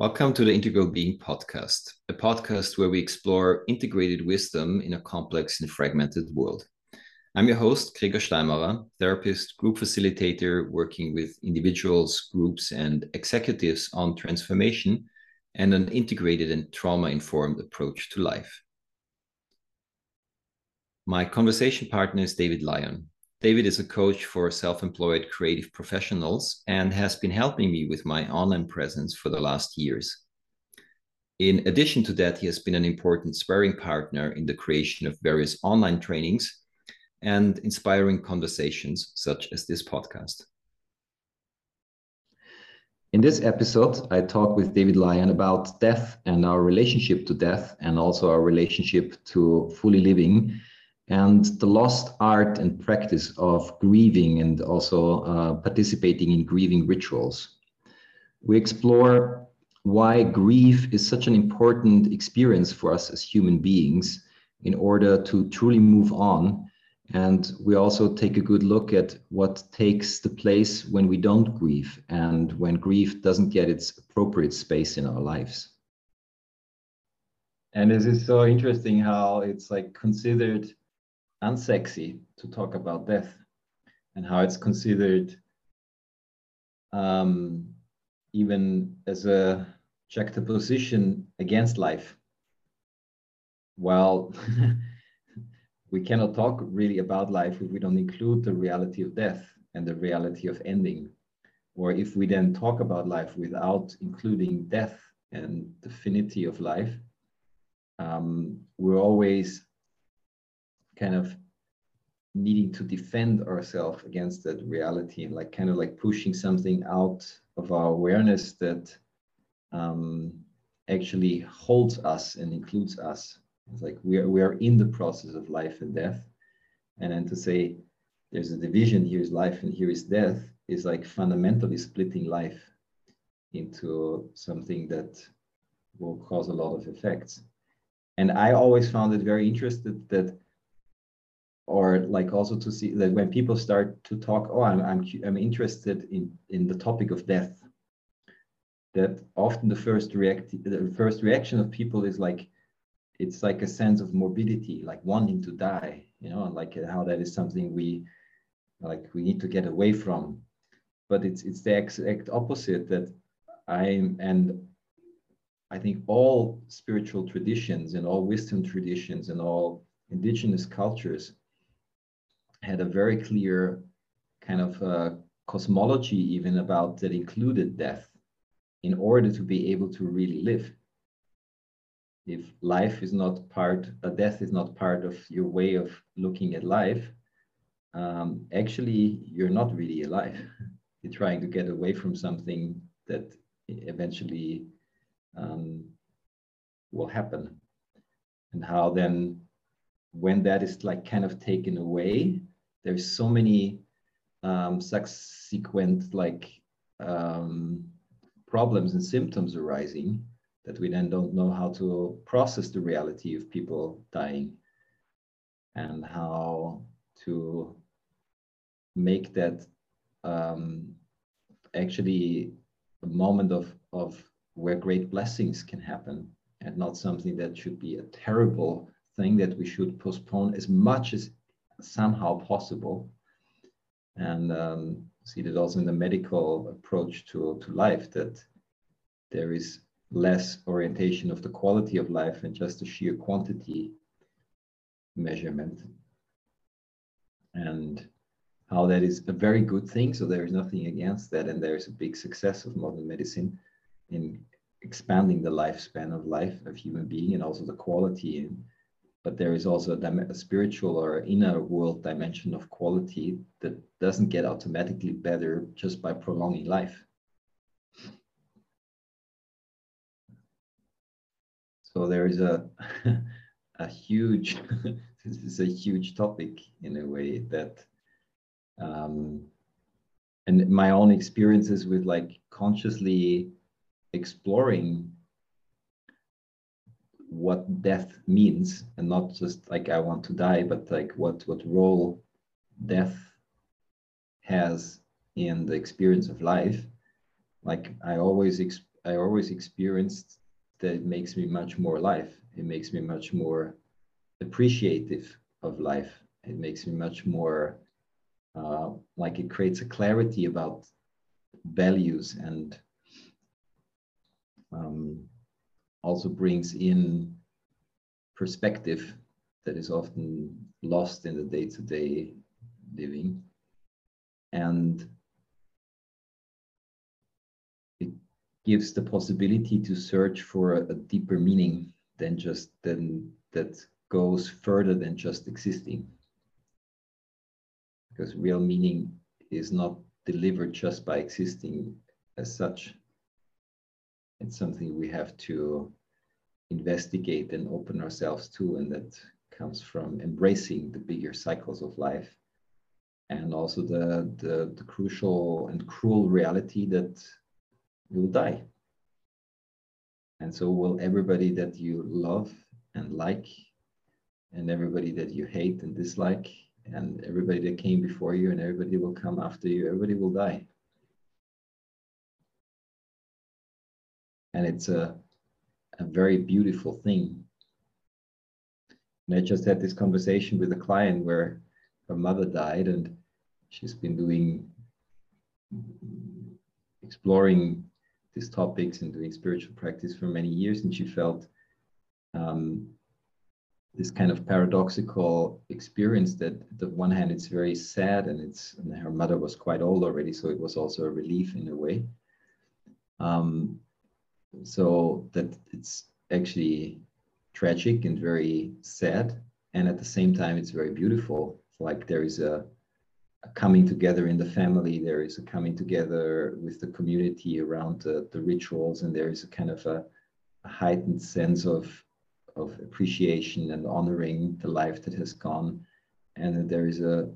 Welcome to the Integral Being Podcast, a podcast where we explore integrated wisdom in a complex and fragmented world. I'm your host, Gregor Steinmauer, therapist, group facilitator working with individuals, groups, and executives on transformation and an integrated and trauma informed approach to life. My conversation partner is David Lion. David is a coach for self employed creative professionals and has been helping me with my online presence for the last years. In addition to that, he has been an important sparring partner in the creation of various online trainings and inspiring conversations such as this podcast. In this episode, I talk with David Lion about death and our relationship to death, and also our relationship to fully living and the lost art and practice of grieving and also uh, participating in grieving rituals. We explore why grief is such an important experience for us as human beings in order to truly move on. And we also take a good look at what takes the place when we don't grieve and when grief doesn't get its appropriate space in our lives. And this is so interesting how it's like considered unsexy to talk about death and how it's considered um, even as a juxtaposition against life. Well, we cannot talk really about life if we don't include the reality of death and the reality of ending. Or if we then talk about life without including death and the finity of life, um, we're always kind of needing to defend ourselves against that reality and like kind of like pushing something out of our awareness that um, actually holds us and includes us. It's like we are, we are in the process of life and death. And then to say there's a division, here's life and here is death, is like fundamentally splitting life into something that will cause a lot of effects. And I always found it very interesting that or like also to see that when people start to talk oh i'm i'm, I'm interested in in the topic of death that often the first react the first reaction of people is like it's like a sense of morbidity like wanting to die you know like how that is something we like we need to get away from. But it's it's the exact opposite that i'm and i think all spiritual traditions and all wisdom traditions and all indigenous cultures had a very clear kind of uh, cosmology even about that included death in order to be able to really live. If life is not part a death is not part of your way of looking at life um, actually you're not really alive. You're trying to get away from something that eventually um, will happen. And how then when that is like kind of taken away there's so many um, subsequent like um, problems and symptoms arising that we then don't know how to process the reality of people dying and how to make that um, actually a moment of, of where great blessings can happen and not something that should be a terrible thing that we should postpone as much as somehow possible. And um, see that also in the medical approach to, to life, that there is less orientation of the quality of life and just the sheer quantity measurement. And how that is a very good thing. So there is nothing against that. And there is a big success of modern medicine in expanding the lifespan of life of human being and also the quality and but there is also a, a, spiritual or inner world dimension of quality that doesn't get automatically better just by prolonging life. So there is a a huge this is a huge topic in a way that um, and my own experiences with like consciously exploring what death means and not just like i want to die but like what what role death has in the experience of life like i always ex- I always experienced that it makes me much more alive. It makes me much more appreciative of life. It makes me much more uh, like it creates a clarity about values and um, also brings in perspective that is often lost in the day-to-day living. And it gives the possibility to search for a, a deeper meaning than just than that goes further than just existing. Because real meaning is not delivered just by existing as such it's something we have to investigate and open ourselves to and that comes from embracing the bigger cycles of life and also the, the, the crucial and cruel reality that you'll die. And so will everybody that you love and like and everybody that you hate and dislike and everybody that came before you and everybody will come after you everybody will die and it's a, a very beautiful thing. And I just had this conversation with a client where her mother died, and she's been doing exploring these topics and doing spiritual practice for many years, and she felt um, this kind of paradoxical experience that the one hand it's very sad and it's and her mother was quite old already so it was also a relief in a way um, so that it's actually tragic and very sad and at the same time it's very beautiful. Like there is a, a coming together in the family there is a coming together with the community around the, the rituals and there is a kind of a, a heightened sense of of appreciation and honoring the life that has gone. And there is a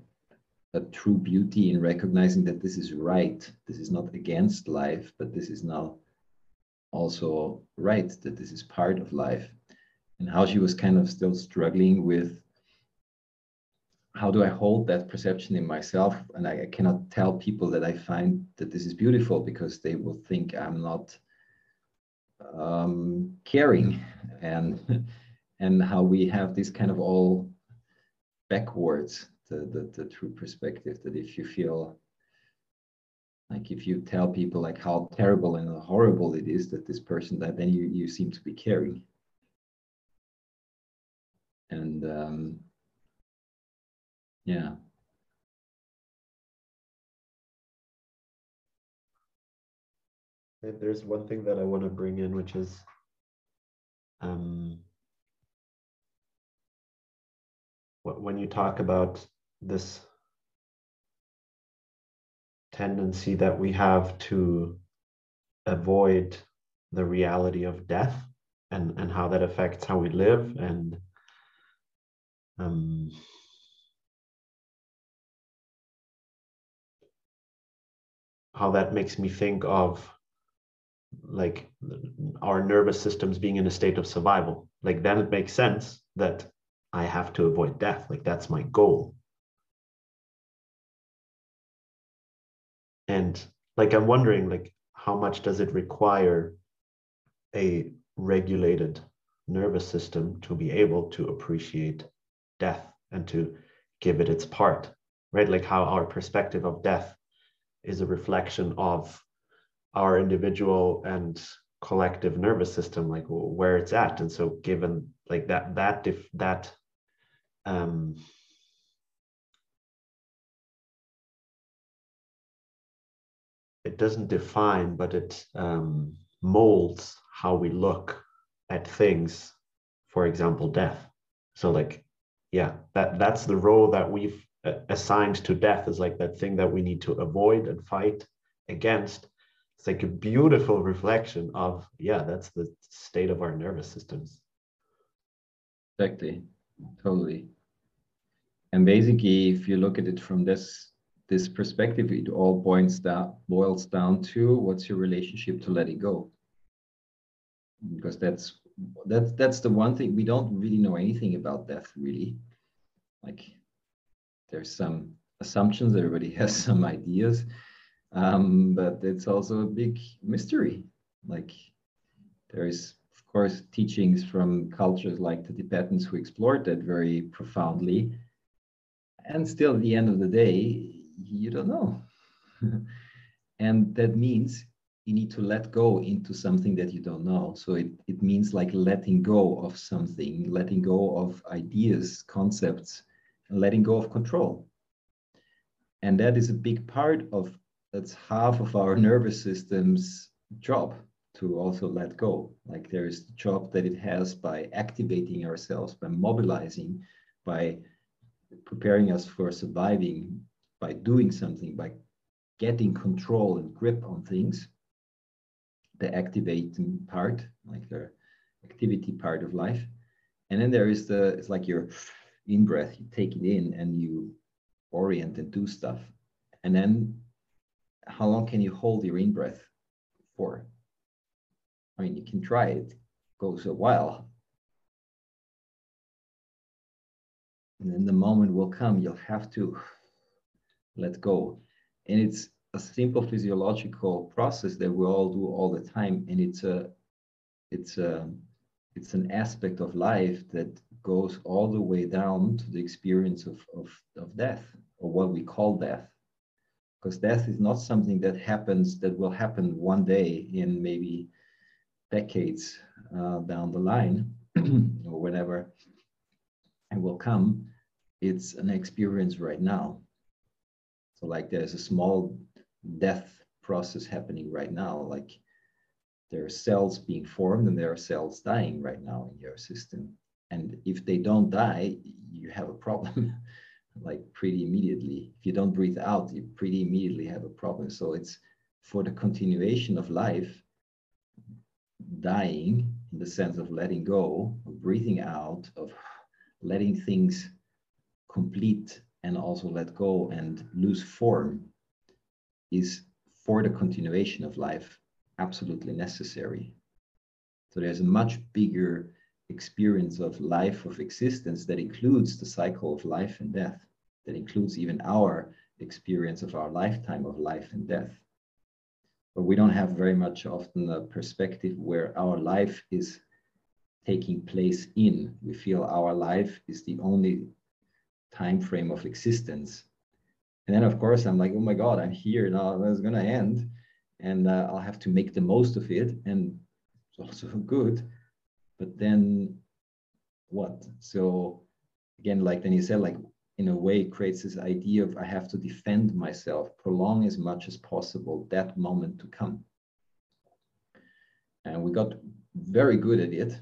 a true beauty in recognizing that this is right. This is not against life but this is now also right that this is part of life and how she was kind of still struggling with how do I hold that perception in myself? And I, I, cannot tell people that I find that this is beautiful because they will think I'm not um, caring, and and how we have this kind of all backwards the, the the true perspective that if you feel like if you tell people like how terrible and horrible it is that this person that then you you seem to be caring. And um, yeah. There's one thing that i want to bring in which is um, when you talk about this tendency that we have to avoid the reality of death and, and how that affects how we live and um, how that makes me think of like our nervous systems being in a state of survival. Like then it makes sense that i have to avoid death. Like that's my goal and like i'm wondering like how much does it require a regulated nervous system to be able to appreciate death and to give it its part right? Like how our perspective of death is a reflection of our individual and collective nervous system like where it's at. And so given like that that if that um it doesn't define, but it um, molds how we look at things. For example, death. So, like, yeah, that that's the role that we've uh, assigned to death is like that thing that we need to avoid and fight against. It's like a beautiful reflection of yeah, that's the state of our nervous systems. Exactly, totally. And basically, if you look at it from this this perspective, it all boils down, boils down to what's your relationship to letting go. Because that's that's that's the one thing we don't really know anything about death, really. Like there's some assumptions, everybody has some ideas, um, but it's also a big mystery. Like there is, of course, teachings from cultures like the Tibetans who explored that very profoundly. And still, at the end of the day, you don't know. and that means you need to let go into something that you don't know. So it, it means like letting go of something, letting go of ideas, concepts, and letting go of control. And that is a big part of that's half of our nervous system's job to also let go. Like there is the job that it has by activating ourselves, by mobilizing, by preparing us for surviving, by doing something, by getting control and grip on things, the activating part, like the activity part of life. And then there is the, it's like your in breath, you take it in and you orient and do stuff. And then how long can you hold your in breath for? I mean, you can try it, it goes a while. And then the moment will come, you'll have to let go. And it's a simple physiological process that we all do all the time. And it's a, it's a, it's an aspect of life that goes all the way down to the experience of, of, of death or what we call death because death is not something that happens that will happen one day in maybe decades uh, down the line or whenever it will come it's an experience right now like there's a small death process happening right now like there are cells being formed and there are cells dying right now in your system and if they don't die you have a problem like pretty immediately. If you don't breathe out, you pretty immediately have a problem. So it's for the continuation of life, dying in the sense of letting go, of breathing out, of letting things complete and also let go and lose form is for the continuation of life absolutely necessary. So there's a much bigger experience of life, of existence that includes the cycle of life and death, that includes even our experience of our lifetime of life and death. But we don't have very much often a perspective where our life is taking place in. We feel our life is the only time frame of existence. And then, of course, I'm like, oh my God, I'm here now. It's going to end. And uh, I'll have to make the most of it. And it's also good but then what? So again, like then you said, like in a way creates this idea of I have to defend myself, prolong as much as possible that moment to come. And we got very good at it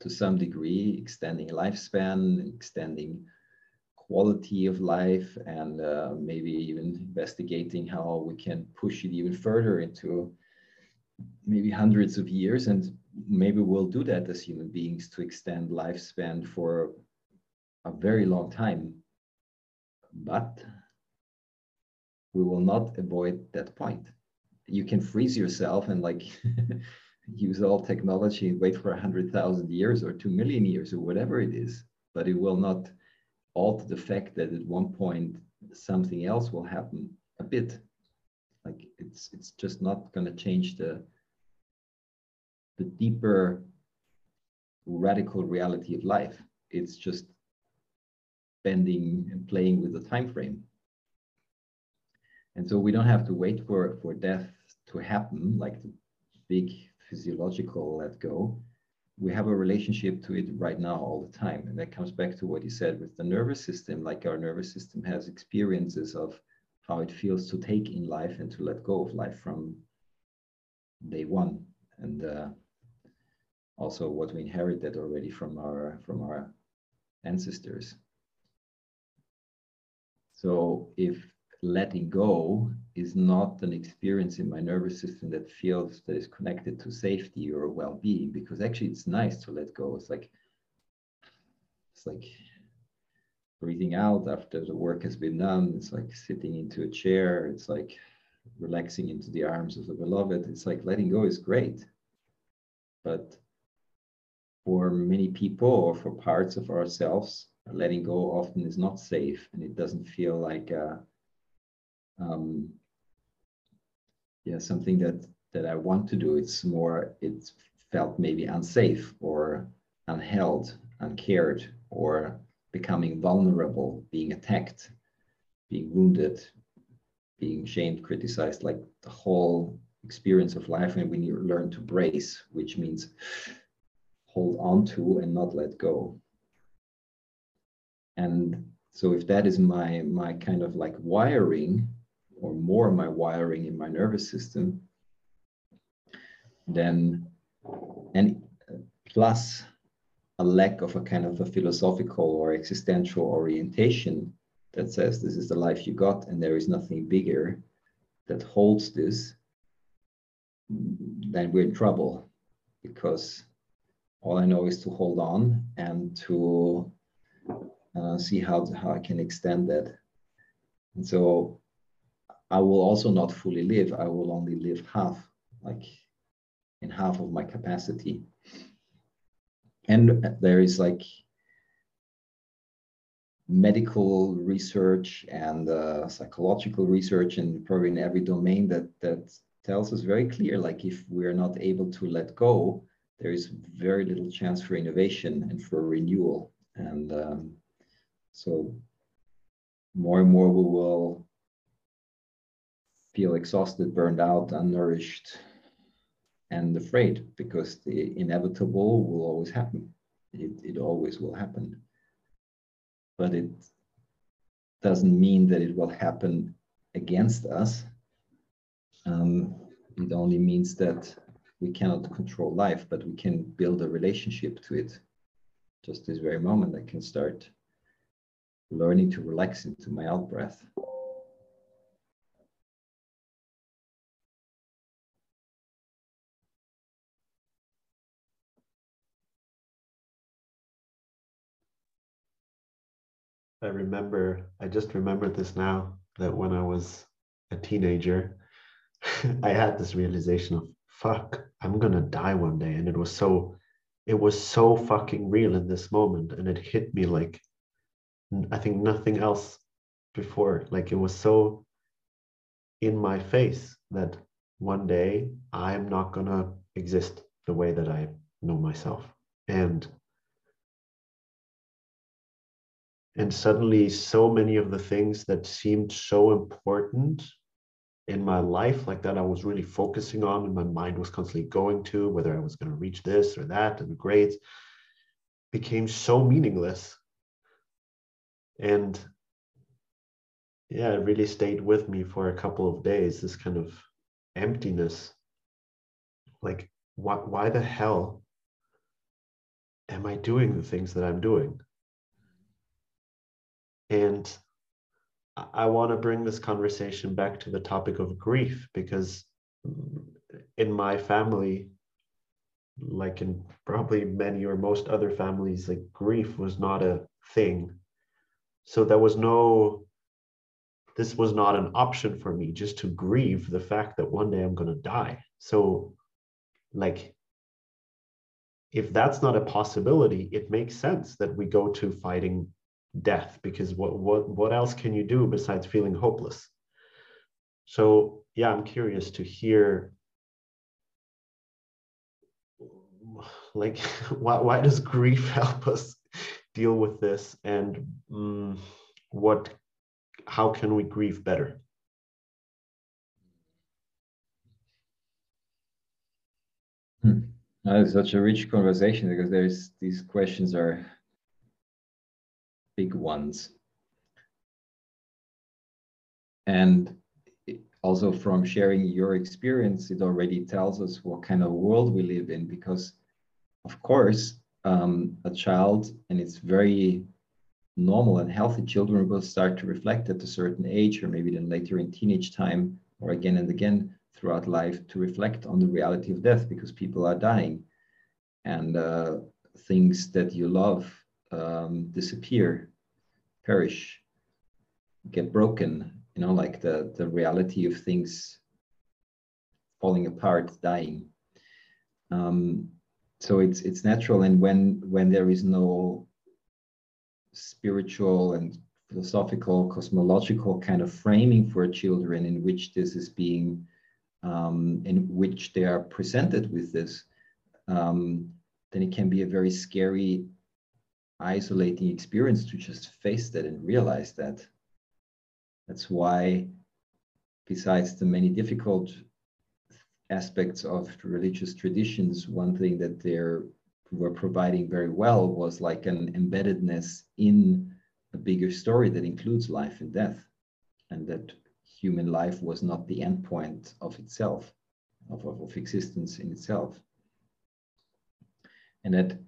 to some degree, extending lifespan, extending quality of life, and uh, maybe even investigating how we can push it even further into maybe hundreds of years. And maybe we'll do that as human beings to extend lifespan for a very long time. But we will not avoid that point. You can freeze yourself and like use all technology and wait for a hundred thousand years or two million years or whatever it is, but it will not alter the fact that at one point something else will happen a bit. Like it's it's just not going to change the the deeper radical reality of life. It's just bending and playing with the time frame. And so we don't have to wait for, for death to happen, like the big physiological let go. We have a relationship to it right now all the time. And that comes back to what you said with the nervous system, like our nervous system has experiences of how it feels to take in life and to let go of life from day one. And uh, also what we inherited already from our from our ancestors. So if letting go is not an experience in my nervous system that feels that is connected to safety or well-being, because actually it's nice to let go. It's like it's like breathing out after the work has been done. It's like sitting into a chair. It's like relaxing into the arms of the beloved. It's like letting go is great. But for many people or for parts of ourselves, letting go often is not safe and it doesn't feel like um, yeah something that that I want to do. It's more, it felt maybe unsafe or unheld, uncared, or becoming vulnerable, being attacked, being wounded, being shamed, criticized, like the whole experience of life. And when you learn to brace, which means hold on to and not let go. And so if that is my my kind of like wiring or more my wiring in my nervous system, then and plus a lack of a kind of a philosophical or existential orientation that says this is the life you got and there is nothing bigger that holds this, then we're in trouble because all I know is to hold on and to uh, see how, how I can extend that. And so I will also not fully live. I will only live half, like in half of my capacity. And there is like medical research and uh, psychological research and probably in every domain that that tells us very clear like if we're not able to let go there is very little chance for innovation and for renewal and um, so more and more we will feel exhausted burned out unnourished and afraid because the inevitable will always happen it, it always will happen but it doesn't mean that it will happen against us. Um, it only means that we cannot control life, but we can build a relationship to it. Just this very moment, I can start learning to relax into my out breath. I remember, I just remembered this now that when I was a teenager, I had this realization of fuck, I'm gonna die one day. And it was so, it was so fucking real in this moment. And it hit me like I think nothing else before. Like it was so in my face that one day I'm not gonna exist the way that I know myself. And and suddenly so many of the things that seemed so important in my life like that i was really focusing on and my mind was constantly going to whether i was going to reach this or that and grades became so meaningless. And yeah it really stayed with me for a couple of days this kind of emptiness. Like why, why the hell am i doing the things that i'm doing and I want to bring this conversation back to the topic of grief because in my family, like in probably many or most other families, like grief was not a thing. So there was no, this was not an option for me just to grieve the fact that one day I'm going to die. So, like, if that's not a possibility, it makes sense that we go to fighting death because what what what else can you do besides feeling hopeless? So yeah i'm curious to hear like why, why does grief help us deal with this? And um, what how can we grieve better? Hmm. that is such a rich conversation because there's these questions are big ones. And also from sharing your experience, it already tells us what kind of world we live in because of course, um, a child, and it's very normal and healthy children will start to reflect at a certain age or maybe then later in teenage time or again and again throughout life to reflect on the reality of death because people are dying and uh, things that you love um, disappear, perish, get broken, you know, like the, the reality of things falling apart, dying. Um, so it's it's natural, and when when there is no spiritual and philosophical, cosmological kind of framing for children in which this is being um, in which they are presented with this, um, then it can be a very scary, isolating experience to just face that and realize that. That's why, besides the many difficult aspects of religious traditions, one thing that they're were providing very well was like an embeddedness in a bigger story that includes life and death, and that human life was not the end point of itself, of, of, of existence in itself. And that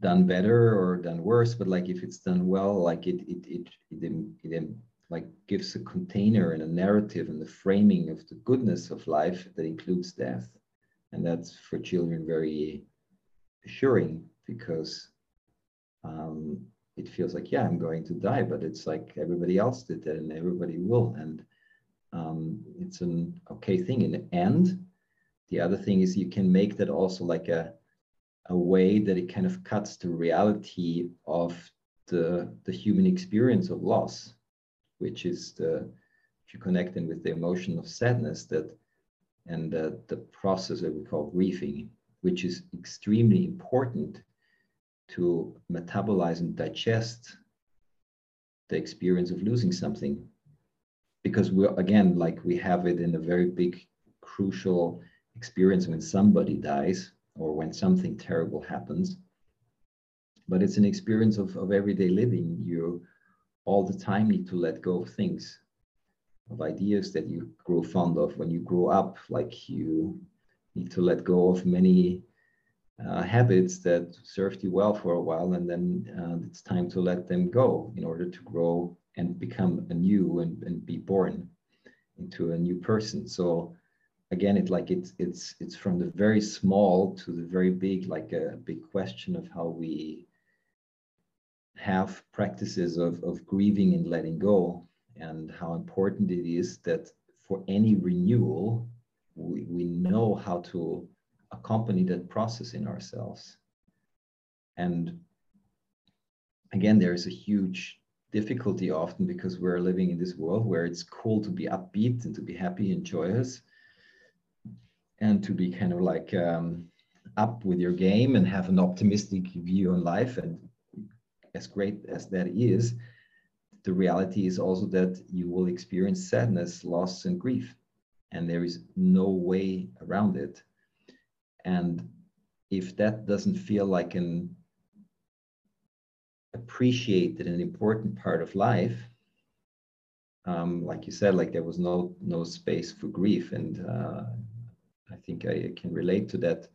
done better or done worse, but like if it's done well, like it it it it, it, it like gives a container and a narrative and the framing of the goodness of life that includes death. And that's for children very assuring because um, it feels like, yeah, I'm going to die, but it's like everybody else did that and everybody will. And um, it's an okay thing. in the end the other thing is you can make that also like a, a way that it kind of cuts the reality of the, the human experience of loss, which is the, if you connect in with the emotion of sadness that, and the, the process that we call grieving, which is extremely important to metabolize and digest the experience of losing something. Because we're again like we have it in a very big crucial experience when somebody dies or when something terrible happens. But it's an experience of, of everyday living. You all the time need to let go of things of ideas that you grow fond of when you grow up. Like you need to let go of many uh, habits that served you well for a while, and then uh, it's time to let them go in order to grow and become anew and, and be born into a new person. So again, it like it's it's it's from the very small to the very big, like a big question of how we have practices of, of grieving and letting go, and how important it is that for any renewal, we, we know how to accompany that process in ourselves. And again, there is a huge difficulty often because we're living in this world where it's cool to be upbeat and to be happy and joyous and to be kind of like um, up with your game and have an optimistic view on life. And as great as that is, the reality is also that you will experience sadness, loss, and grief. And there is no way around it. And if that doesn't feel like an appreciated and important part of life, um, like you said, like there was no no space for grief, and uh, I think I can relate to that,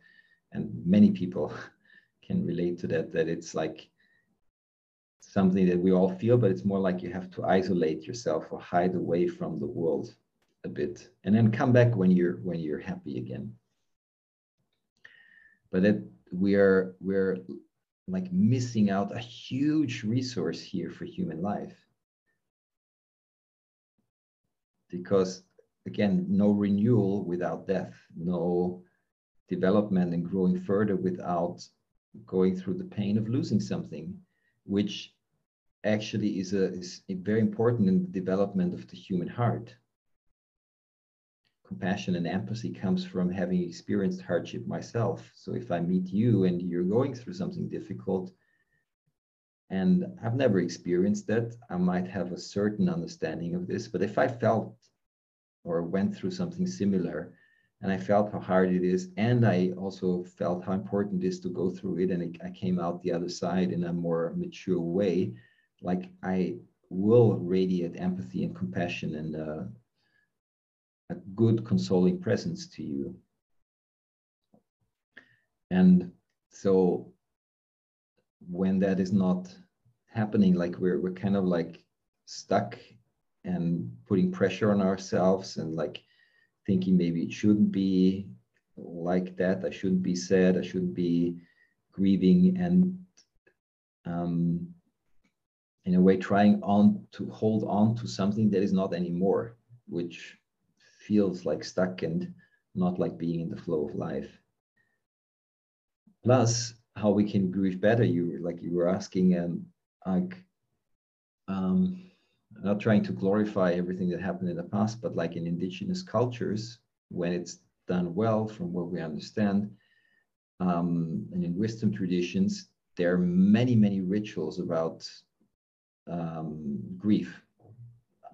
and many people can relate to that. That it's like something that we all feel, but it's more like you have to isolate yourself or hide away from the world a bit, and then come back when you're when you're happy again but that we're we're like missing out a huge resource here for human life because again no renewal without death no development and growing further without going through the pain of losing something which actually is a is very important in the development of the human heart compassion and empathy comes from having experienced hardship myself. So if I meet you and you're going through something difficult, and I've never experienced that, I might have a certain understanding of this. But if I felt or went through something similar, and I felt how hard it is, and I also felt how important it is to go through it, and I came out the other side in a more mature way, like I will radiate empathy and compassion and uh, a good consoling presence to you. And so when that is not happening, like we're we're kind of like stuck and putting pressure on ourselves and like thinking maybe it shouldn't be like that. I shouldn't be sad. I shouldn't be grieving and um, in a way trying on to hold on to something that is not anymore, which feels like stuck and not like being in the flow of life. Plus, how we can grieve better. You like you were asking, and like, um, not trying to glorify everything that happened in the past, but like in indigenous cultures, when it's done well, from what we understand, um, and in wisdom traditions, there are many, many rituals about um, grief,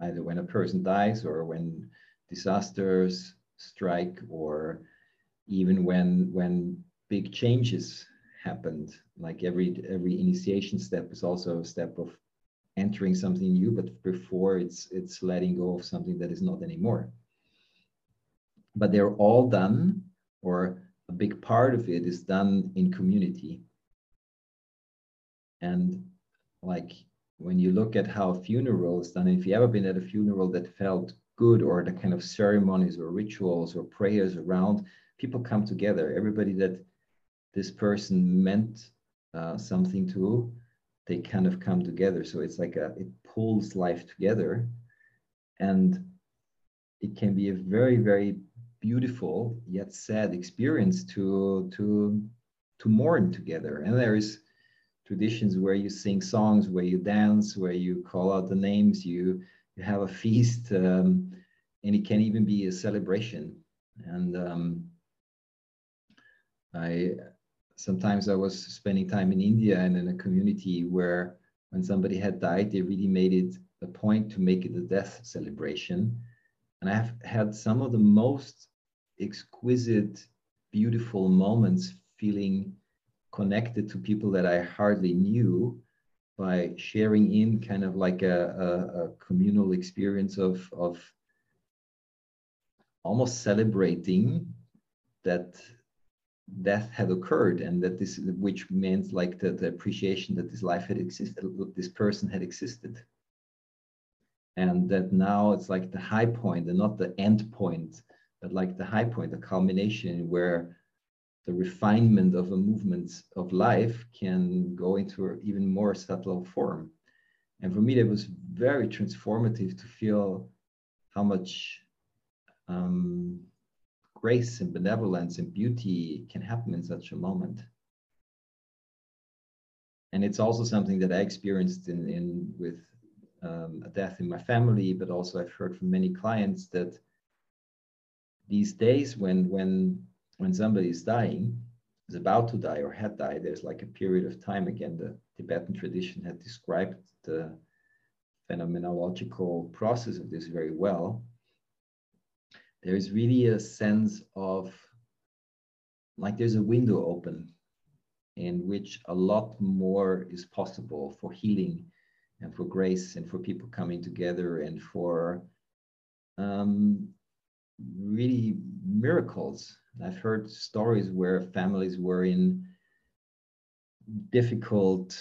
either when a person dies or when disasters strike, or even when when big changes happened. Like every every initiation step is also a step of entering something new, but before it's it's letting go of something that is not anymore. But they're all done, or a big part of it is done in community. And like when you look at how a funeral is done, if you ever been at a funeral that felt good or the kind of ceremonies or rituals or prayers around, people come together. Everybody that this person meant uh, something to, they kind of come together. So it's like a, it pulls life together. And it can be a very, very beautiful yet sad experience to to to mourn together. And there is traditions where you sing songs, where you dance, where you call out the names, you you have a feast, um, and it can even be a celebration. And um, I sometimes I was spending time in India and in a community where when somebody had died, they really made it a point to make it a death celebration. And I've had some of the most exquisite, beautiful moments feeling connected to people that I hardly knew by sharing in kind of like a, a, a communal experience of, of almost celebrating that death had occurred and that this which meant like the, the appreciation that this life had existed this person had existed and that now it's like the high point and not the end point but like the high point, the culmination where the refinement of a movement of life can go into an even more subtle form. And for me, that was very transformative to feel how much um, grace and benevolence and beauty can happen in such a moment. And it's also something that I experienced in, in with um, a death in my family, but also I've heard from many clients that these days when when when somebody is dying is about to die or had died there's like a period of time again the tibetan tradition had described the phenomenological process of this very well there is really a sense of like there's a window open in which a lot more is possible for healing and for grace and for people coming together and for um, really miracles. I've heard stories where families were in difficult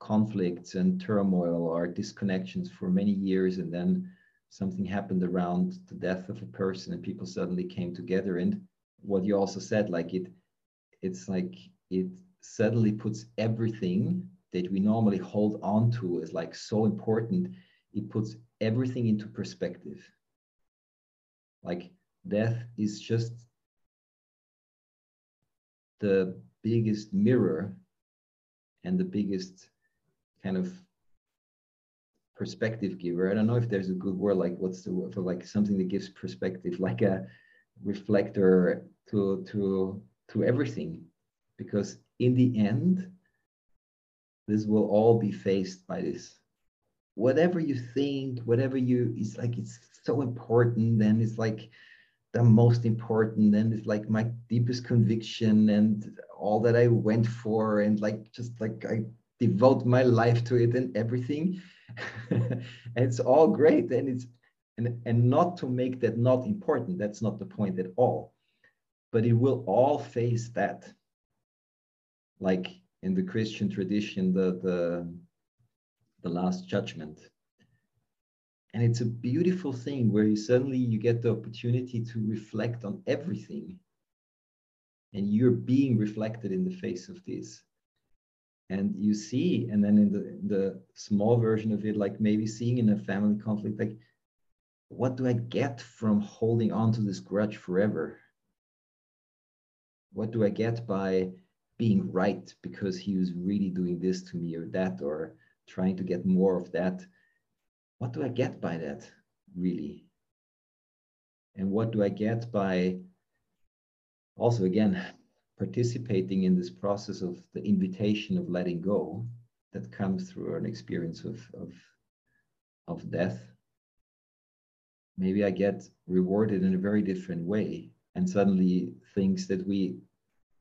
conflicts and turmoil or disconnections for many years and then something happened around the death of a person and people suddenly came together. And what you also said like it it's like it suddenly puts everything that we normally hold on to as like so important it puts everything into perspective. Like death is just the biggest mirror and the biggest kind of perspective giver. I don't know if there's a good word like what's the word for like something that gives perspective, like a reflector to to to everything. Because in the end, this will all be faced by this. Whatever you think, whatever you is like it's so important and it's like the most important and it's like my deepest conviction and all that I went for and like just like I devote my life to it and everything. it's all great and it's and, and not to make that not important. That's not the point at all. But it will all face that. Like in the Christian tradition, the the the last judgment and it's a beautiful thing where you suddenly you get the opportunity to reflect on everything and you're being reflected in the face of this and you see and then in the, in the small version of it like maybe seeing in a family conflict like what do i get from holding on to this grudge forever what do i get by being right because he was really doing this to me or that or trying to get more of that what do I get by that, really? and what do i get by also again participating in this process of the invitation of letting go that comes through an experience of of, of death maybe i get rewarded in a very different way. And suddenly things that we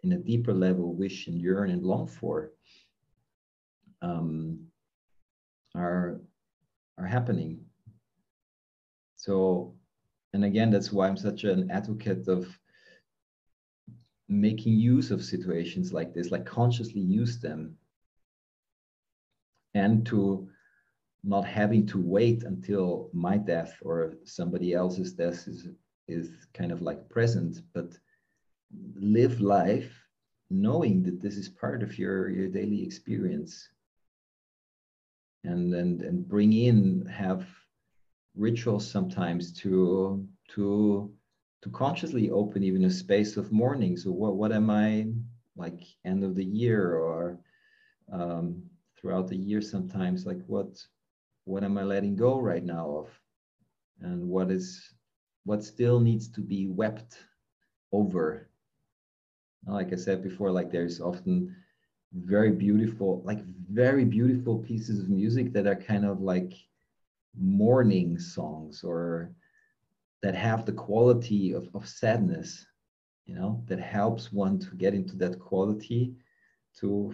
in a deeper level wish and yearn and long for um, are are happening. So and again that's why i'm such an advocate of making use of situations like this like consciously use them and to not having to wait until my death or somebody else's death is is kind of like present but live life knowing that this is part of your your daily experience. And and and bring in have rituals sometimes to to to consciously open even a space of mourning. So what what am i like end of the year or um, throughout the year sometimes like what what am i letting go right now of? And what is what still needs to be wept over? Like i said before like there's often very beautiful like very beautiful pieces of music that are kind of like mourning songs or that have the quality of, of sadness you know that helps one to get into that quality to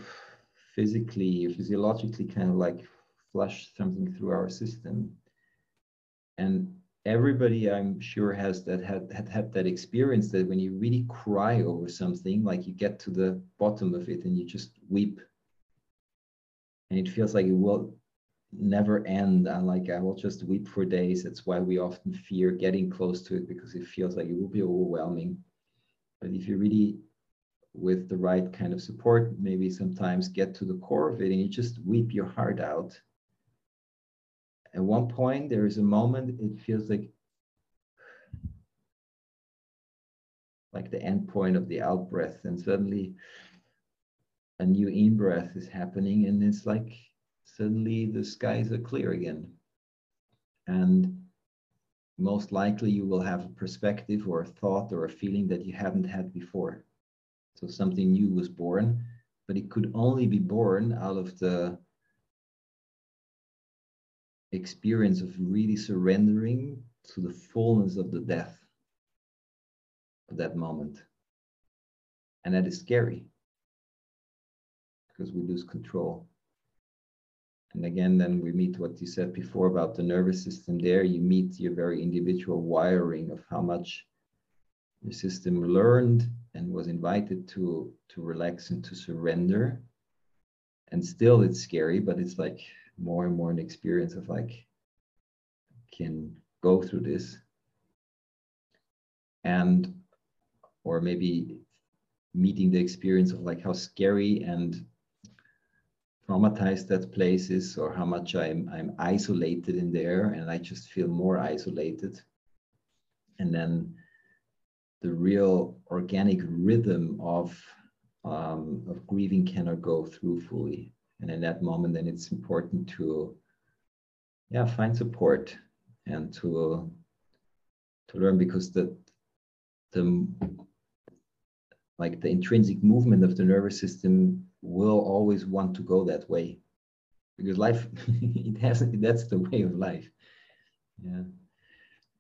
physically physiologically kind of like flush something through our system. And everybody i'm sure has that had, had had that experience that when you really cry over something like you get to the bottom of it and you just weep. And it feels like it will never end. And like i will just weep for days. That's why we often fear getting close to it because it feels like it will be overwhelming. But if you really with the right kind of support maybe sometimes get to the core of it and you just weep your heart out. At one point there is a moment it feels like like the end point of the out breath and suddenly a new in breath is happening and it's like suddenly the skies are clear again and most likely you will have a perspective or a thought or a feeling that you haven't had before so something new was born but it could only be born out of the experience of really surrendering to the fullness of the death of that moment. And that is scary because we lose control. And again, then we meet what you said before about the nervous system there. You meet your very individual wiring of how much your system learned and was invited to, to relax and to surrender. And still it's scary, but it's like more and more an experience of like can go through this and or maybe meeting the experience of like how scary and traumatized that place is or how much I'm I'm isolated in there and I just feel more isolated. And then the real organic rhythm of um, of grieving cannot go through fully. And in that moment then it's important to yeah find support and to to learn because the the like the intrinsic movement of the nervous system will always want to go that way. Because life it has that's the way of life. Yeah.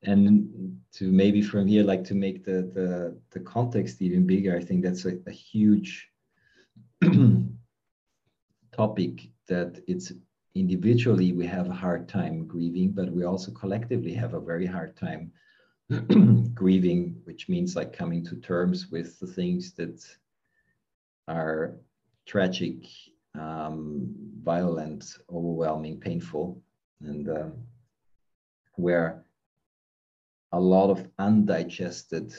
And to maybe from here like to make the the, the context even bigger i think that's a, a huge topic that it's individually we have a hard time grieving, but we also collectively have a very hard time grieving, which means like coming to terms with the things that are tragic, um, violent, overwhelming, painful, and uh, where a lot of undigested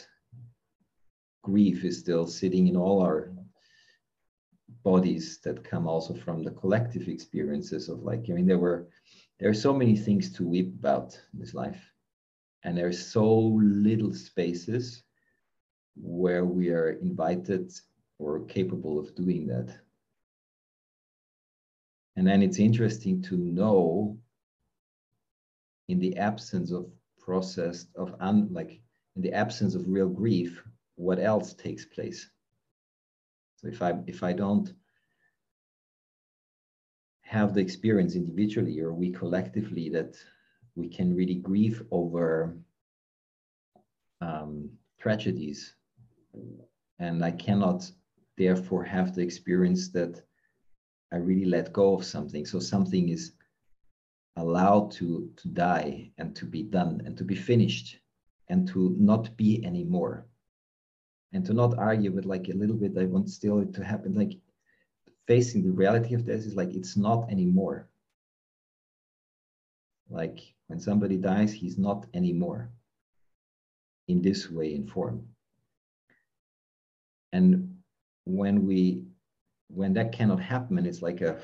grief is still sitting in all our bodies that come also from the collective experiences of like i mean there were there are so many things to weep about in this life and there's so little spaces where we are invited or capable of doing that and then it's interesting to know in the absence of processed of un like in the absence of real grief, what else takes place? So if I if I don't have the experience individually or we collectively that we can really grieve over um, tragedies and i cannot therefore have the experience that i really let go of something. So something is allowed to to die and to be done and to be finished and to not be anymore. And to not argue with like a little bit i want still it to happen. Like facing the reality of this is like it's not anymore. Like when somebody dies he's not anymore in this way in form. And when we when that cannot happen it's like a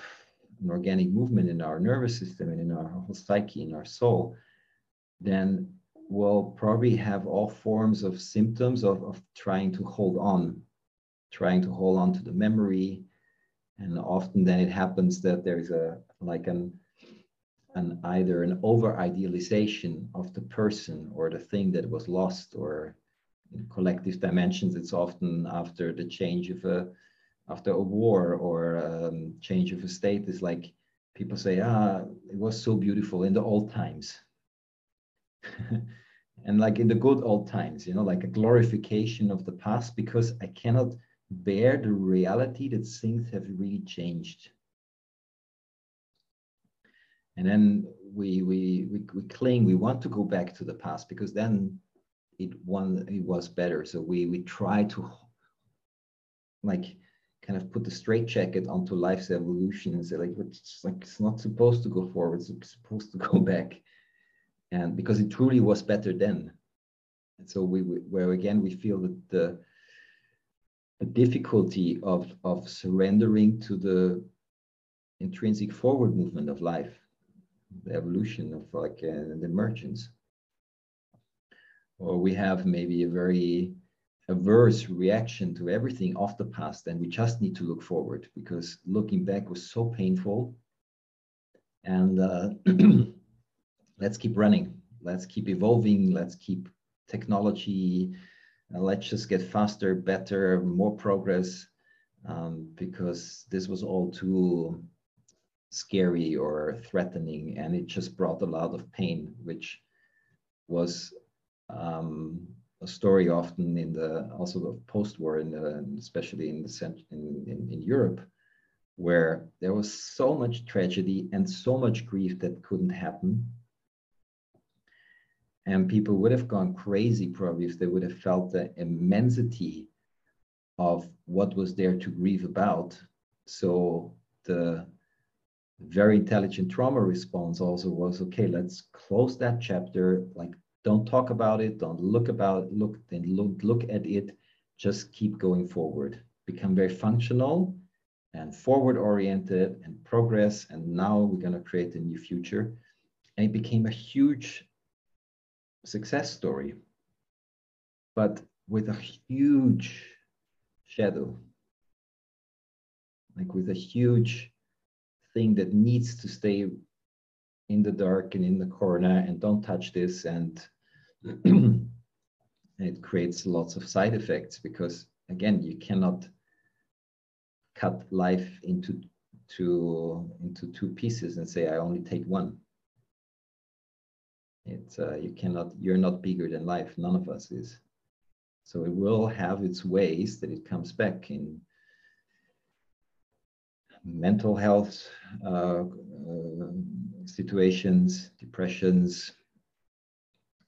an organic movement in our nervous system and in our whole psyche in our soul then we'll probably have all forms of symptoms of, of trying to hold on trying to hold on to the memory. And often then it happens that there's a like an an either an over idealization of the person or the thing that was lost or collective dimensions it's often after the change of a after a war or um, change of a state is like people say ah it was so beautiful in the old times. And like in the good old times you know like a glorification of the past because i cannot bear the reality that things have really changed. And then we, we we we cling we want to go back to the past because then it one it was better. So we we try to like kind of put the straitjacket onto life's evolution and say like it's like it's not supposed to go forward it's supposed to go back. And because it truly was better then. And so we, we where again we feel that the the difficulty of of surrendering to the intrinsic forward movement of life the evolution of like uh, the emergence or we have maybe a very averse reaction to everything of the past and we just need to look forward because looking back was so painful. And uh, let's keep running. Let's keep evolving. Let's keep technology. Uh, let's just get faster better more progress. Um, because this was all too scary or threatening and it just brought a lot of pain which was um, a story often in the also the post-war in the, especially in the cent- in, in, in Europe where there was so much tragedy and so much grief that couldn't happen. And people would have gone crazy probably if they would have felt the immensity of what was there to grieve about. So the very intelligent trauma response also was okay let's close that chapter like don't talk about it. Don't look about look then look look at it. Just keep going forward. Become very functional and forward oriented and progress. And now we're going to create a new future. And it became a huge success story but with a huge shadow. Like with a huge thing that needs to stay in the dark and in the corner. And don't touch this. And it creates lots of side effects because again you cannot cut life into two into two pieces and say i only take one. It's uh, you cannot you're not bigger than life. None of us is. So it will have its ways that it comes back in mental health uh, uh, situations depressions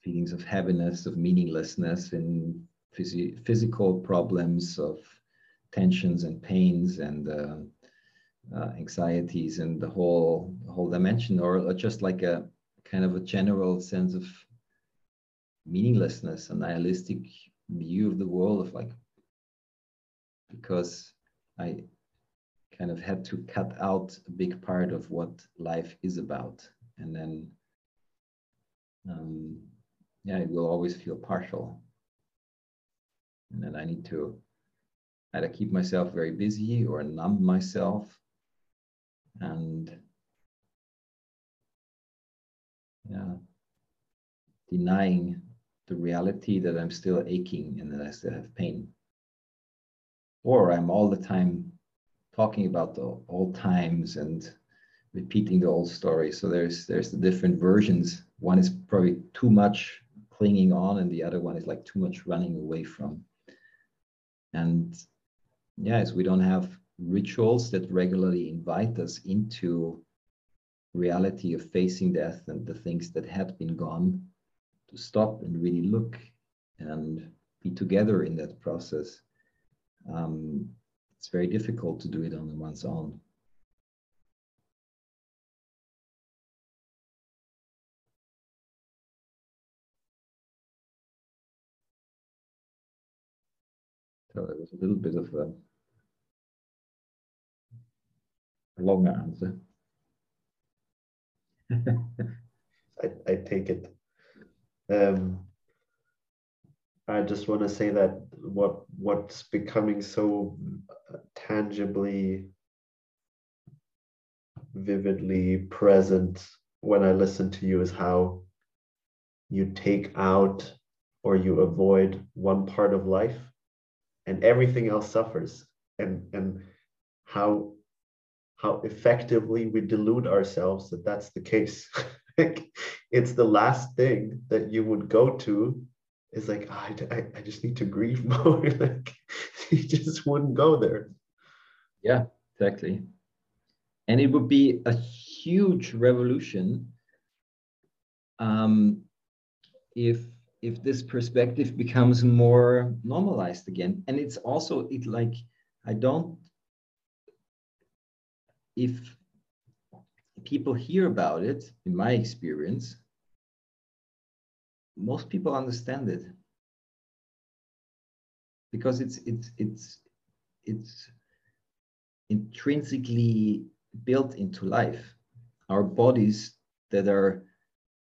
feelings of heaviness, of meaninglessness, and phys- physical problems of tensions and pains and uh, uh, anxieties and the whole whole dimension, or just like a kind of a general sense of meaninglessness, a nihilistic view of the world of like because I kind of had to cut out a big part of what life is about, and then um, yeah, it will always feel partial. And then I need to either keep myself very busy or numb myself and yeah, denying the reality that I'm still aching and that I still have pain. Or I'm all the time talking about the old times and repeating the old story. So there's there's the different versions. One is probably too much clinging on, and the other one is like too much running away from. And yes, we don't have rituals that regularly invite us into reality of facing death and the things that had been gone to stop and really look and be together in that process. Um, it's very difficult to do it on one's own. So there was a little bit of a, a longer answer. I, I take it. Um, I just want to say that what what's becoming so tangibly, vividly present when I listen to you is how you take out or you avoid one part of life and everything else suffers. And and how how effectively we delude ourselves that that's the case. It's the last thing that you would go to is like oh, I, I just need to grieve more. Like you just wouldn't go there. Yeah exactly. And it would be a huge revolution um, if if this perspective becomes more normalized again. And it's also it like i don't if people hear about it in my experience most people understand it. Because it's it's it's it's intrinsically built into life. Our bodies that are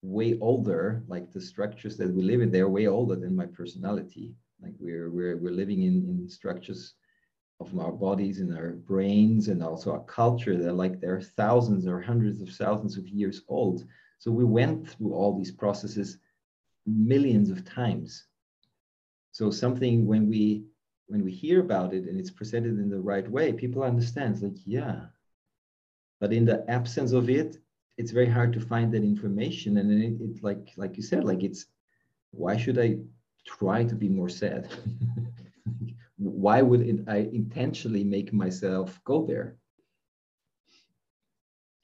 way older, like the structures that we live in, they're way older than my personality. Like we're we're we're living in, in structures of our bodies and our brains and also our culture they're like they're thousands or hundreds of thousands of years old. So we went through all these processes millions of times. So something when we when we hear about it and it's presented in the right way, people understand. It's like, yeah. But in the absence of it, it's very hard to find that information. And it, it like like you said like it's why should i try to be more sad? Why would it, i intentionally make myself go there?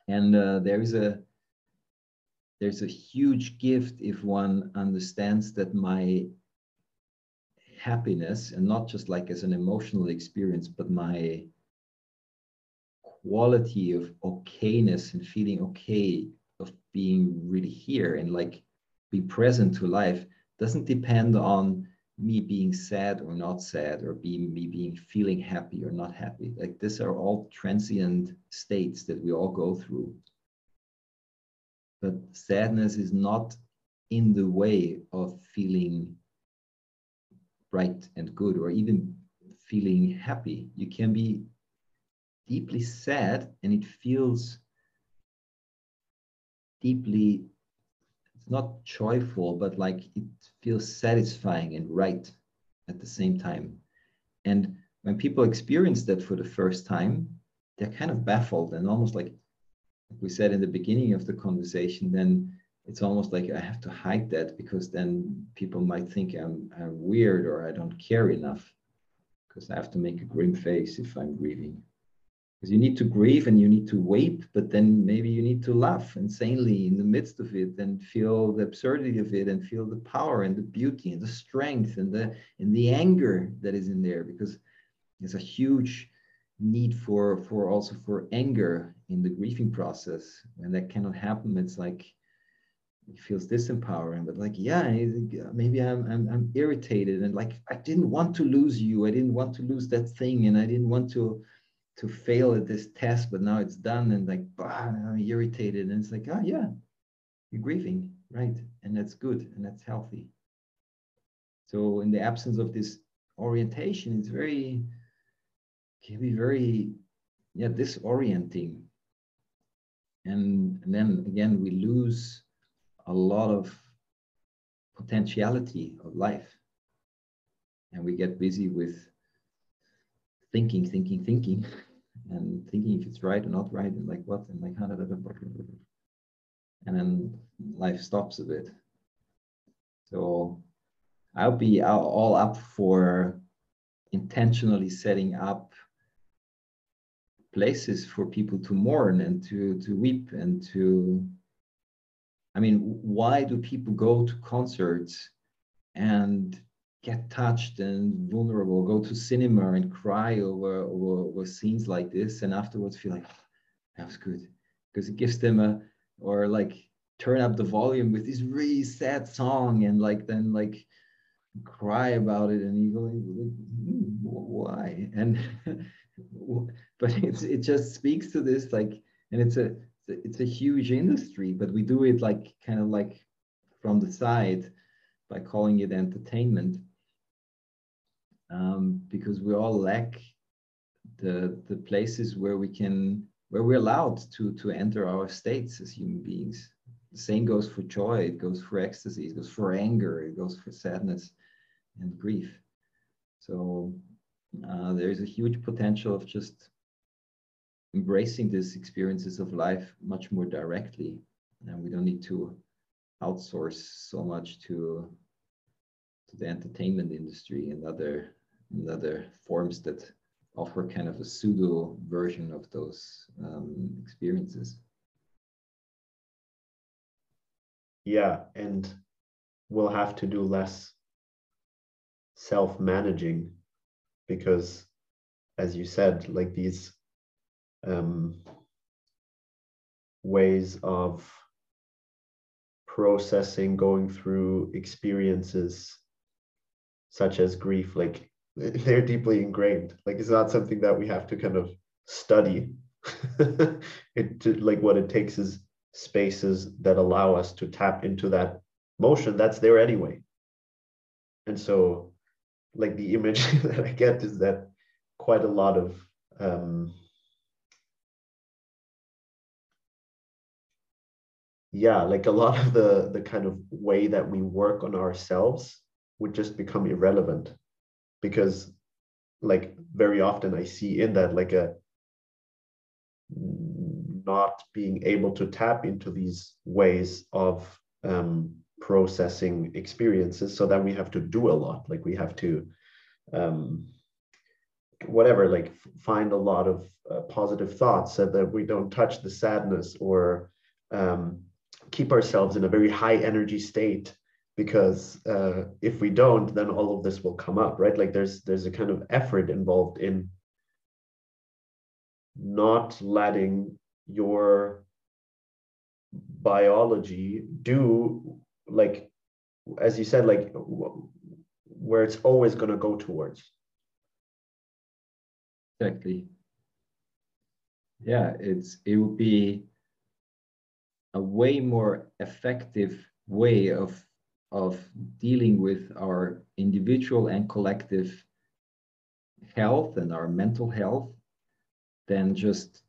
And uh, there is a there's a huge gift if one understands that my happiness and not just like as an emotional experience but my quality of okayness and feeling okay of being really here and like be present to life doesn't depend on me being sad or not sad or being me being feeling happy or not happy. Like these are all transient states that we all go through. But sadness is not in the way of feeling bright and good or even feeling happy. You can be deeply sad and it feels deeply it's not joyful but like it feels satisfying and right at the same time. And when people experience that for the first time they're kind of baffled and almost like, we said in the beginning of the conversation then it's almost like i have to hide that because then people might think i'm, I'm weird or i don't care enough because i have to make a grim face if i'm grieving because you need to grieve and you need to weep but then maybe you need to laugh insanely in the midst of it and feel the absurdity of it and feel the power and the beauty and the strength and the and the anger that is in there because there's a huge need for for also for anger in the grieving process. And that cannot happen it's like it feels disempowering but like yeah maybe I'm, I'm i'm irritated and like i didn't want to lose you. I didn't want to lose that thing and i didn't want to to fail at this test, but now it's done and like, bah, I'm irritated. And it's like, oh yeah, you're grieving, right? And that's good and that's healthy. So in the absence of this orientation, it's very, can be very, yeah, disorienting. And, and then again, we lose a lot of potentiality of life. And we get busy with thinking, thinking, thinking, and thinking if it's right or not right, and like what, and like how, and then life stops a bit. So I'll be all up for intentionally setting up places for people to mourn and to to weep and to I mean, why do people go to concerts and get touched and vulnerable, go to cinema and cry over, over, over scenes like this, and afterwards feel like oh, that was good. Because it gives them a or like turn up the volume with this really sad song and like then like cry about it and you go hmm, why? And but it's it just speaks to this like and it's a it's a huge industry, but we do it like kind of like from the side by calling it entertainment um, because we all lack the the places where we can where we're allowed to to enter our states as human beings. The same goes for joy, it goes for ecstasy, it goes for anger, it goes for sadness and grief. So uh, there's a huge potential of just embracing these experiences of life much more directly. And we don't need to outsource so much to, to the entertainment industry and other, and other forms that offer kind of a pseudo version of those um, experiences. Yeah, and we'll have to do less self managing because, as you said, like these um, ways of processing, going through experiences such as grief, like they're deeply ingrained. Like it's not something that we have to kind of study. it like what it takes is spaces that allow us to tap into that motion that's there anyway. And so, like the image that I get is that quite a lot of um, yeah like a lot of the the kind of way that we work on ourselves would just become irrelevant because like very often i see in that like a not being able to tap into these ways of um, processing experiences so then we have to do a lot. Like we have to um, whatever like find a lot of uh, positive thoughts so that we don't touch the sadness or um, keep ourselves in a very high energy state because uh, if we don't then all of this will come up right? Like there's there's a kind of effort involved in not letting your biology do like as you said like where it's always going to go towards. Exactly. Yeah it's it would be a way more effective way of of dealing with our individual and collective health and our mental health than just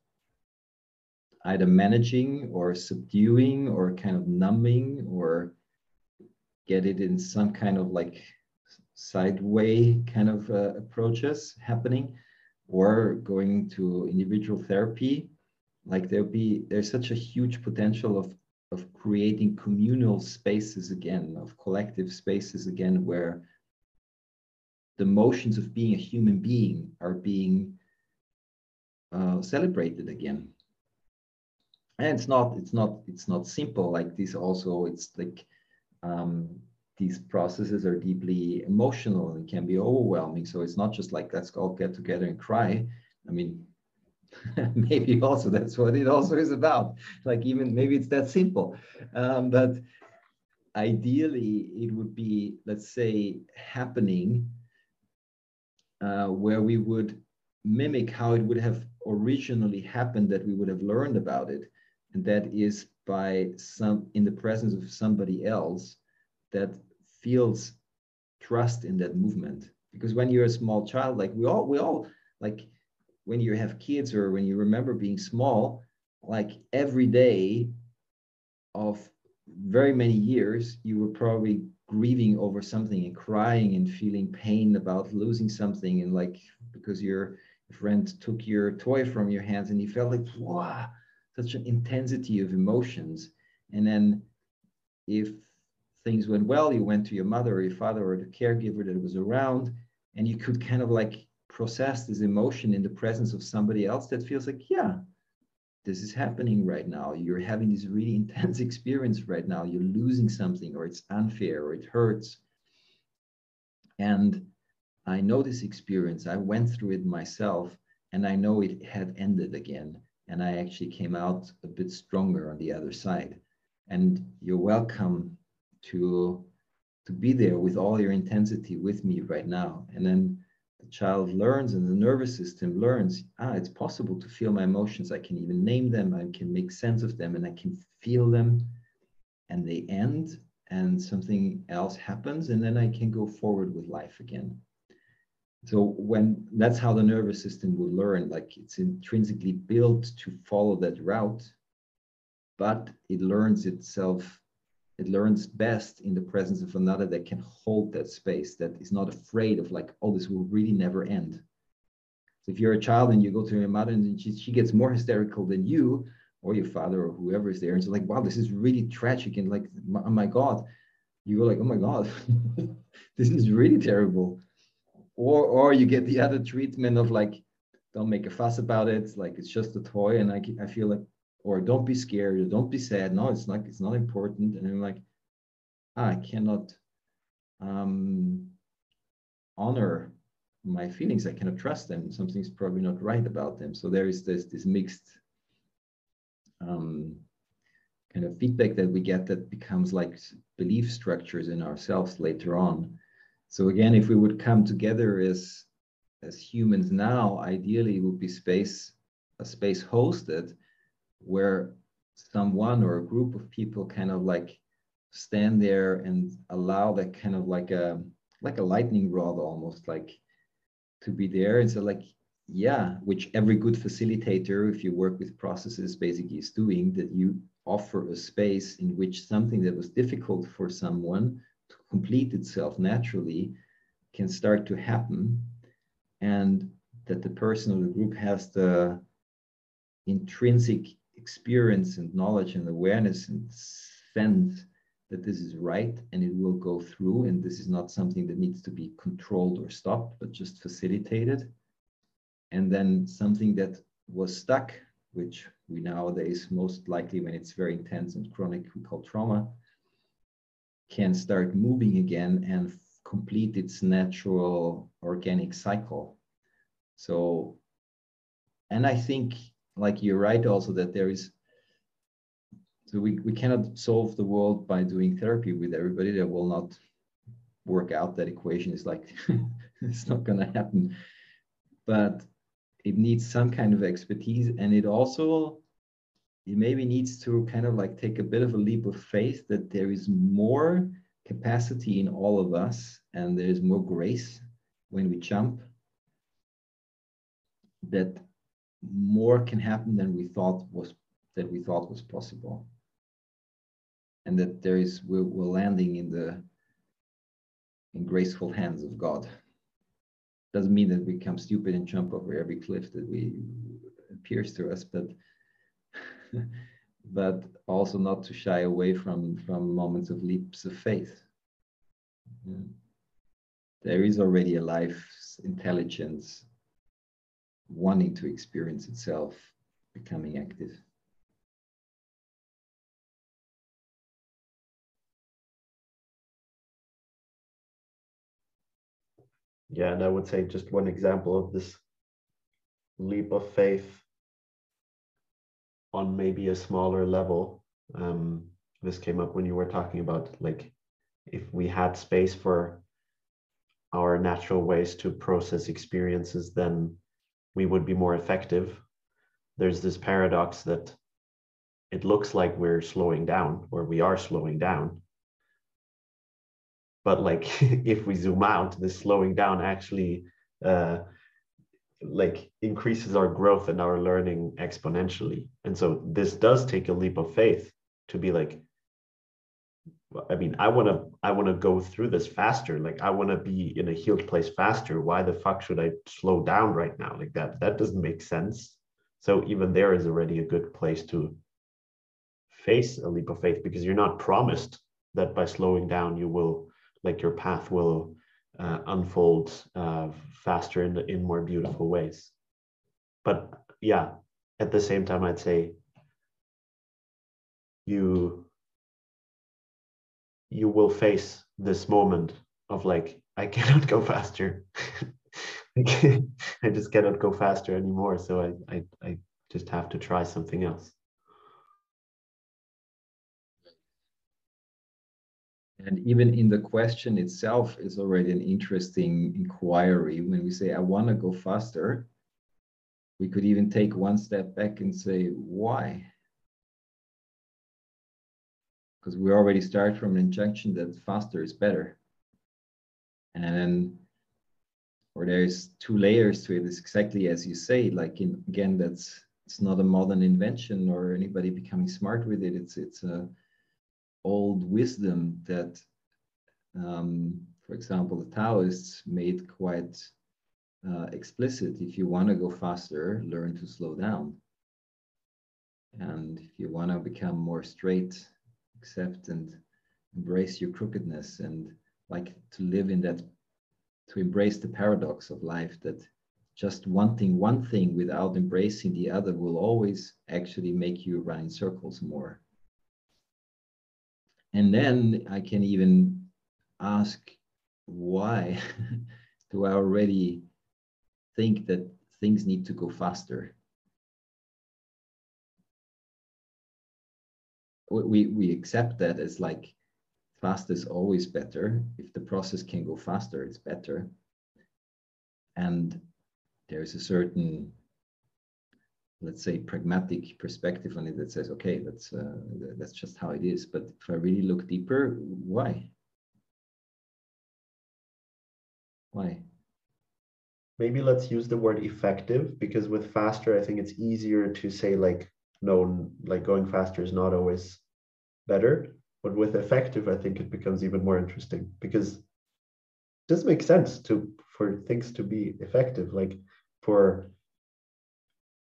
either managing or subduing or kind of numbing or get it in some kind of like sideway kind of uh, approaches happening or going to individual therapy. Like there'll be there's such a huge potential of of creating communal spaces again of collective spaces again where the motions of being a human being are being uh, celebrated again. And it's not it's not it's not simple like this also it's like um, these processes are deeply emotional and can be overwhelming. So it's not just like let's all get together and cry. I mean maybe also that's what it also is about. Like even maybe it's that simple. Um, but ideally it would be let's say happening uh, where we would mimic how it would have originally happened that we would have learned about it. And that is by some in the presence of somebody else that feels trust in that movement. Because when you're a small child like we all we all like when you have kids or when you remember being small, like every day of very many years, you were probably grieving over something and crying and feeling pain about losing something and like because your friend took your toy from your hands and you felt like wow such an intensity of emotions. And then if things went well you went to your mother or your father or the caregiver that was around and you could kind of like process this emotion in the presence of somebody else that feels like yeah this is happening right now. You're having this really intense experience right now. You're losing something, or it's unfair, or it hurts. And I know this experience. I went through it myself, and I know it had ended again. And I actually came out a bit stronger on the other side. And you're welcome to to be there with all your intensity with me right now. And then child learns and the nervous system learns ah it's possible to feel my emotions. I can even name them. I can make sense of them and i can feel them. And they end and something else happens and then i can go forward with life again. So when that's how the nervous system will learn. Like it's intrinsically built to follow that route but it learns itself it learns best in the presence of another that can hold that space that is not afraid of like oh this will really never end. So if you're a child and you go to your mother and she, she gets more hysterical than you or your father or whoever is there and so like wow this is really tragic and like oh my god you go like oh my god this is really terrible. Or or you get the other treatment of like don't make a fuss about it like it's just a toy and i, I feel like or don't be scared or don't be sad. No it's not it's not important. And i'm like ah, i cannot um, honor my feelings. I cannot trust them. Something's probably not right about them. So there is this this mixed um, kind of feedback that we get that becomes like belief structures in ourselves later on. So again if we would come together as as humans now ideally it would be space a space hosted where someone or a group of people kind of like stand there and allow that kind of like a like a lightning rod almost like to be there. And so like yeah which every good facilitator if you work with processes basically is doing that you offer a space in which something that was difficult for someone to complete itself naturally can start to happen and that the person or the group has the intrinsic experience and knowledge and awareness and sense that this is right and it will go through and this is not something that needs to be controlled or stopped but just facilitated. And then something that was stuck which we nowadays most likely when it's very intense and chronic we call trauma can start moving again and complete its natural organic cycle. So and i think like you're right also that there is so we, we cannot solve the world by doing therapy with everybody. That will not work out. That equation is like it's not going to happen. But it needs some kind of expertise and it also it maybe needs to kind of like take a bit of a leap of faith that there is more capacity in all of us and there is more grace when we jump that more can happen than we thought was that we thought was possible. And that there is we're, we're landing in the in graceful hands of god. Doesn't mean that we become stupid and jump over every cliff that we appears to us but but also not to shy away from from moments of leaps of faith. Yeah. there is already a life's intelligence wanting to experience itself becoming active. Yeah, and I would say just one example of this leap of faith on maybe a smaller level. Um, this came up when you were talking about like if we had space for our natural ways to process experiences, then we would be more effective. There's this paradox that it looks like we're slowing down or we are slowing down. But like if we zoom out, this slowing down actually uh, like increases our growth and our learning exponentially. And so this does take a leap of faith to be like, I mean, I want to I want to go through this faster. Like I want to be in a healed place faster. Why the fuck should I slow down right now? Like that that doesn't make sense. So even there is already a good place to face a leap of faith because you're not promised that by slowing down you will like your path will uh, unfold uh, faster in in more beautiful ways. But yeah, at the same time, I'd say you you will face this moment of like i cannot go faster. I just cannot go faster anymore so I, I i just have to try something else. And even in the question itself is already an interesting inquiry. When we say i want to go faster we could even take one step back and say why because we already start from an injunction that faster is better. And then, or there's two layers to it. It's exactly as you say. Like in, again, that's it's not a modern invention or anybody becoming smart with it. It's it's a old wisdom that, um, for example, the Taoists made quite uh, explicit. If you want to go faster, learn to slow down. And if you want to become more straight, accept and embrace your crookedness and like to live in that to embrace the paradox of life that just wanting one thing without embracing the other will always actually make you run in circles more. And then i can even ask why do i already think that things need to go faster we we accept that as like fast is always better. If the process can go faster it's better. And there's a certain let's say pragmatic perspective on it that says okay that's uh, that's just how it is. But if i really look deeper why? Why? Maybe let's use the word effective because with faster i think it's easier to say like known like going faster is not always better but with effective i think it becomes even more interesting because it does make sense to for things to be effective. Like for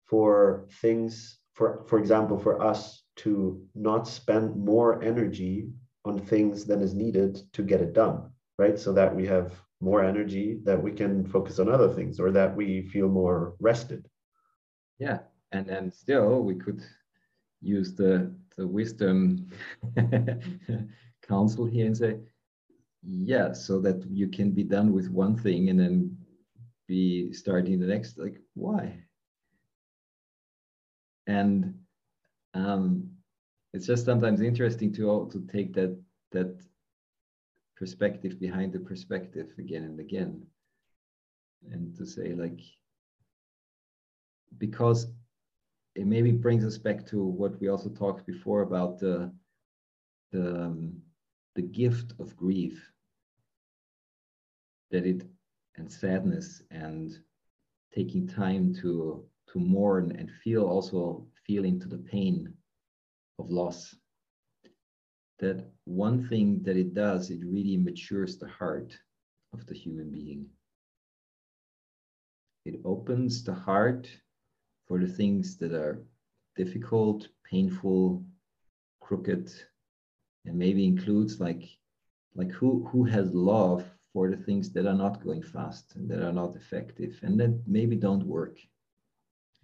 for things for for example for us to not spend more energy on things than is needed to get it done right? So that we have more energy that we can focus on other things or that we feel more rested. Yeah and then still we could use the the wisdom counsel here and say yeah so that you can be done with one thing and then be starting the next like why? And um it's just sometimes interesting to to take that that perspective behind the perspective again and again. And to say like because it maybe brings us back to what we also talked before about the the um, the gift of grief. That it and sadness and taking time to to mourn and feel also feel into the pain of loss. That one thing that it does it really matures the heart of the human being. It opens the heart for the things that are difficult, painful, crooked, and maybe includes like like who who has love for the things that are not going fast and that are not effective and that maybe don't work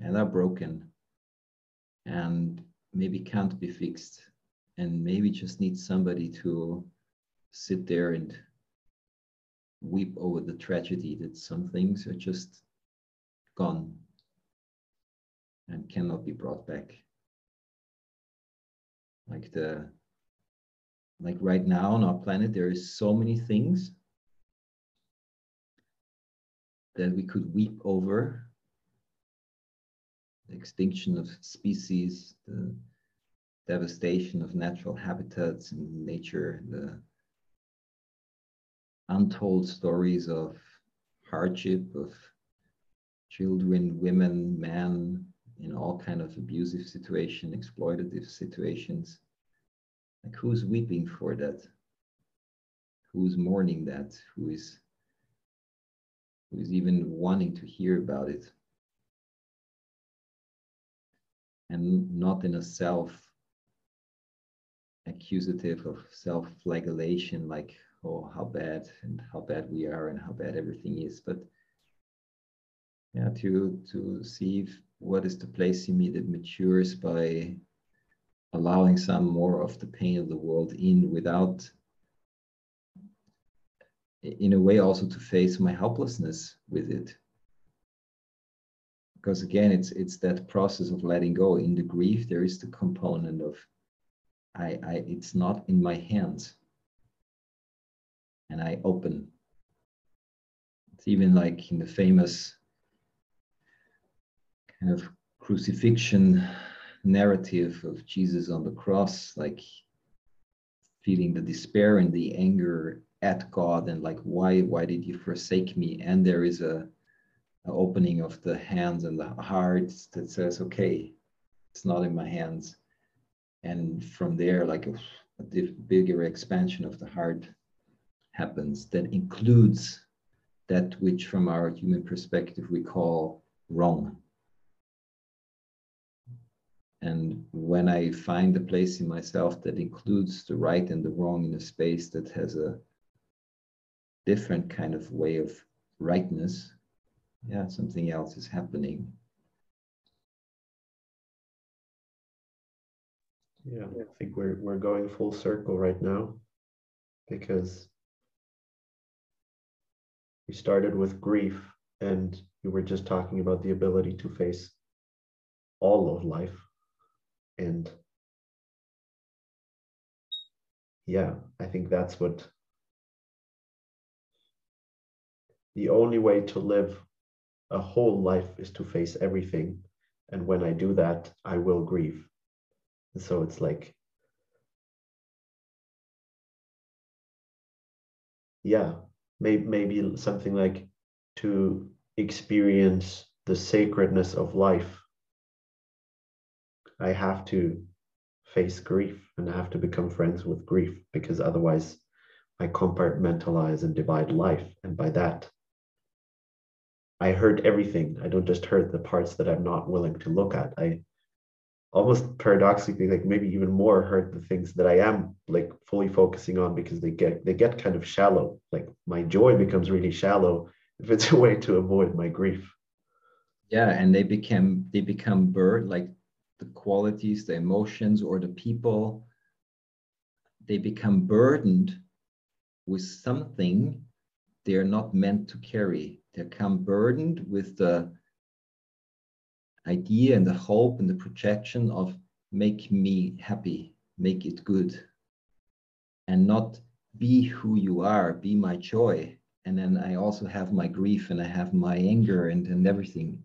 and are broken and maybe can't be fixed and maybe just need somebody to sit there and weep over the tragedy that some things are just gone and cannot be brought back. Like the like right now on our planet, there is so many things that we could weep over. The extinction of species, the devastation of natural habitats and nature, the untold stories of hardship of children, women, men, in all kind of abusive situation, exploitative situations. like who's weeping for that? Who's mourning that? Who is who is even wanting to hear about it? And not in a self accusative of self flagellation like oh how bad and how bad we are and how bad everything is but yeah to to see what is the place in me that matures by allowing some more of the pain of the world in without in a way also to face my helplessness with it? Because again it's it's that process of letting go. In the grief there is the component of i i it's not in my hands. And i open. It's even like in the famous kind of crucifixion narrative of Jesus on the cross, like feeling the despair and the anger at God and like why why did you forsake me? And there is a, a opening of the hands and the heart that says, okay, it's not in my hands. And from there, like a, a bigger expansion of the heart happens that includes that which from our human perspective we call wrong and when I find a place in myself that includes the right and the wrong in a space that has a different kind of way of rightness, yeah, something else is happening. Yeah, I think we're we're going full circle right now because we started with grief and you were just talking about the ability to face all of life and yeah i think that's what the only way to live a whole life is to face everything. And when i do that i will grieve. And so it's like yeah maybe, maybe something like to experience the sacredness of life I have to face grief and I have to become friends with grief because otherwise I compartmentalize and divide life. And by that, I hurt everything. I don't just hurt the parts that I'm not willing to look at. I almost paradoxically like maybe even more hurt the things that I am like fully focusing on because they get they get kind of shallow. Like my joy becomes really shallow if it's a way to avoid my grief. Yeah, and they become they become bird like the qualities, the emotions, or the people, they become burdened with something they're not meant to carry. They become burdened with the idea and the hope and the projection of make me happy, make it good, and not be who you are, be my joy. And then I also have my grief and I have my anger and, and everything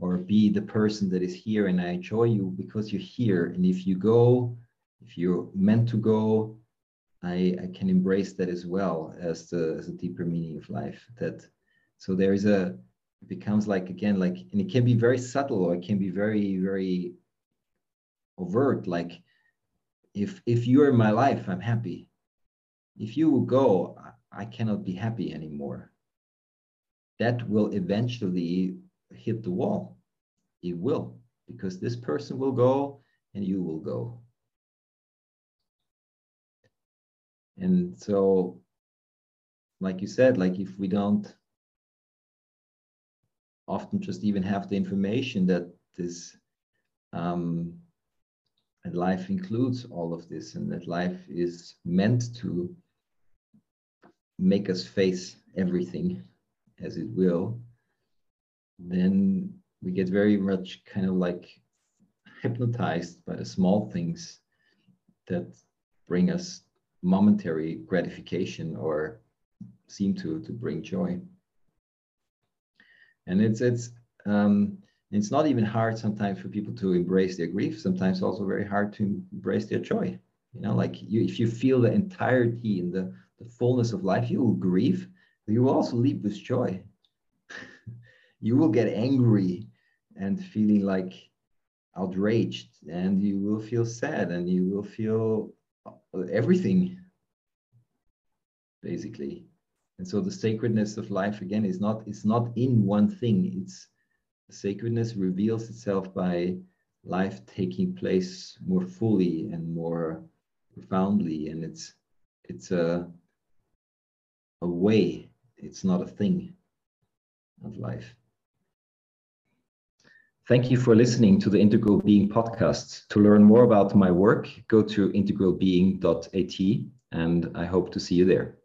or be the person that is here and I enjoy you because you're here. And if you go, if you're meant to go, I, I can embrace that as well as the, as a deeper meaning of life. That so there is a it becomes like again like and it can be very subtle or it can be very very overt. Like if if you're in my life, I'm happy. If you go, I cannot be happy anymore. That will eventually hit the wall. It will, because this person will go and you will go. And so, like you said, like if we don't often just even have the information that this um, that life includes all of this and that life is meant to make us face everything as it will then we get very much kind of like hypnotized by the small things that bring us momentary gratification or seem to to bring joy. And it's it's um it's not even hard sometimes for people to embrace their grief sometimes also very hard to embrace their joy. You know like you, if you feel the entirety and the, the fullness of life you will grieve but you will also leap with joy you will get angry and feeling like outraged and you will feel sad and you will feel everything, basically. And so the sacredness of life again is not it's not in one thing. It's sacredness reveals itself by life taking place more fully and more profoundly, and it's it's a a way. It's not a thing of life. Thank you for listening to the Integral Being podcast. To learn more about my work, go to integralbeing.at, and I hope to see you there.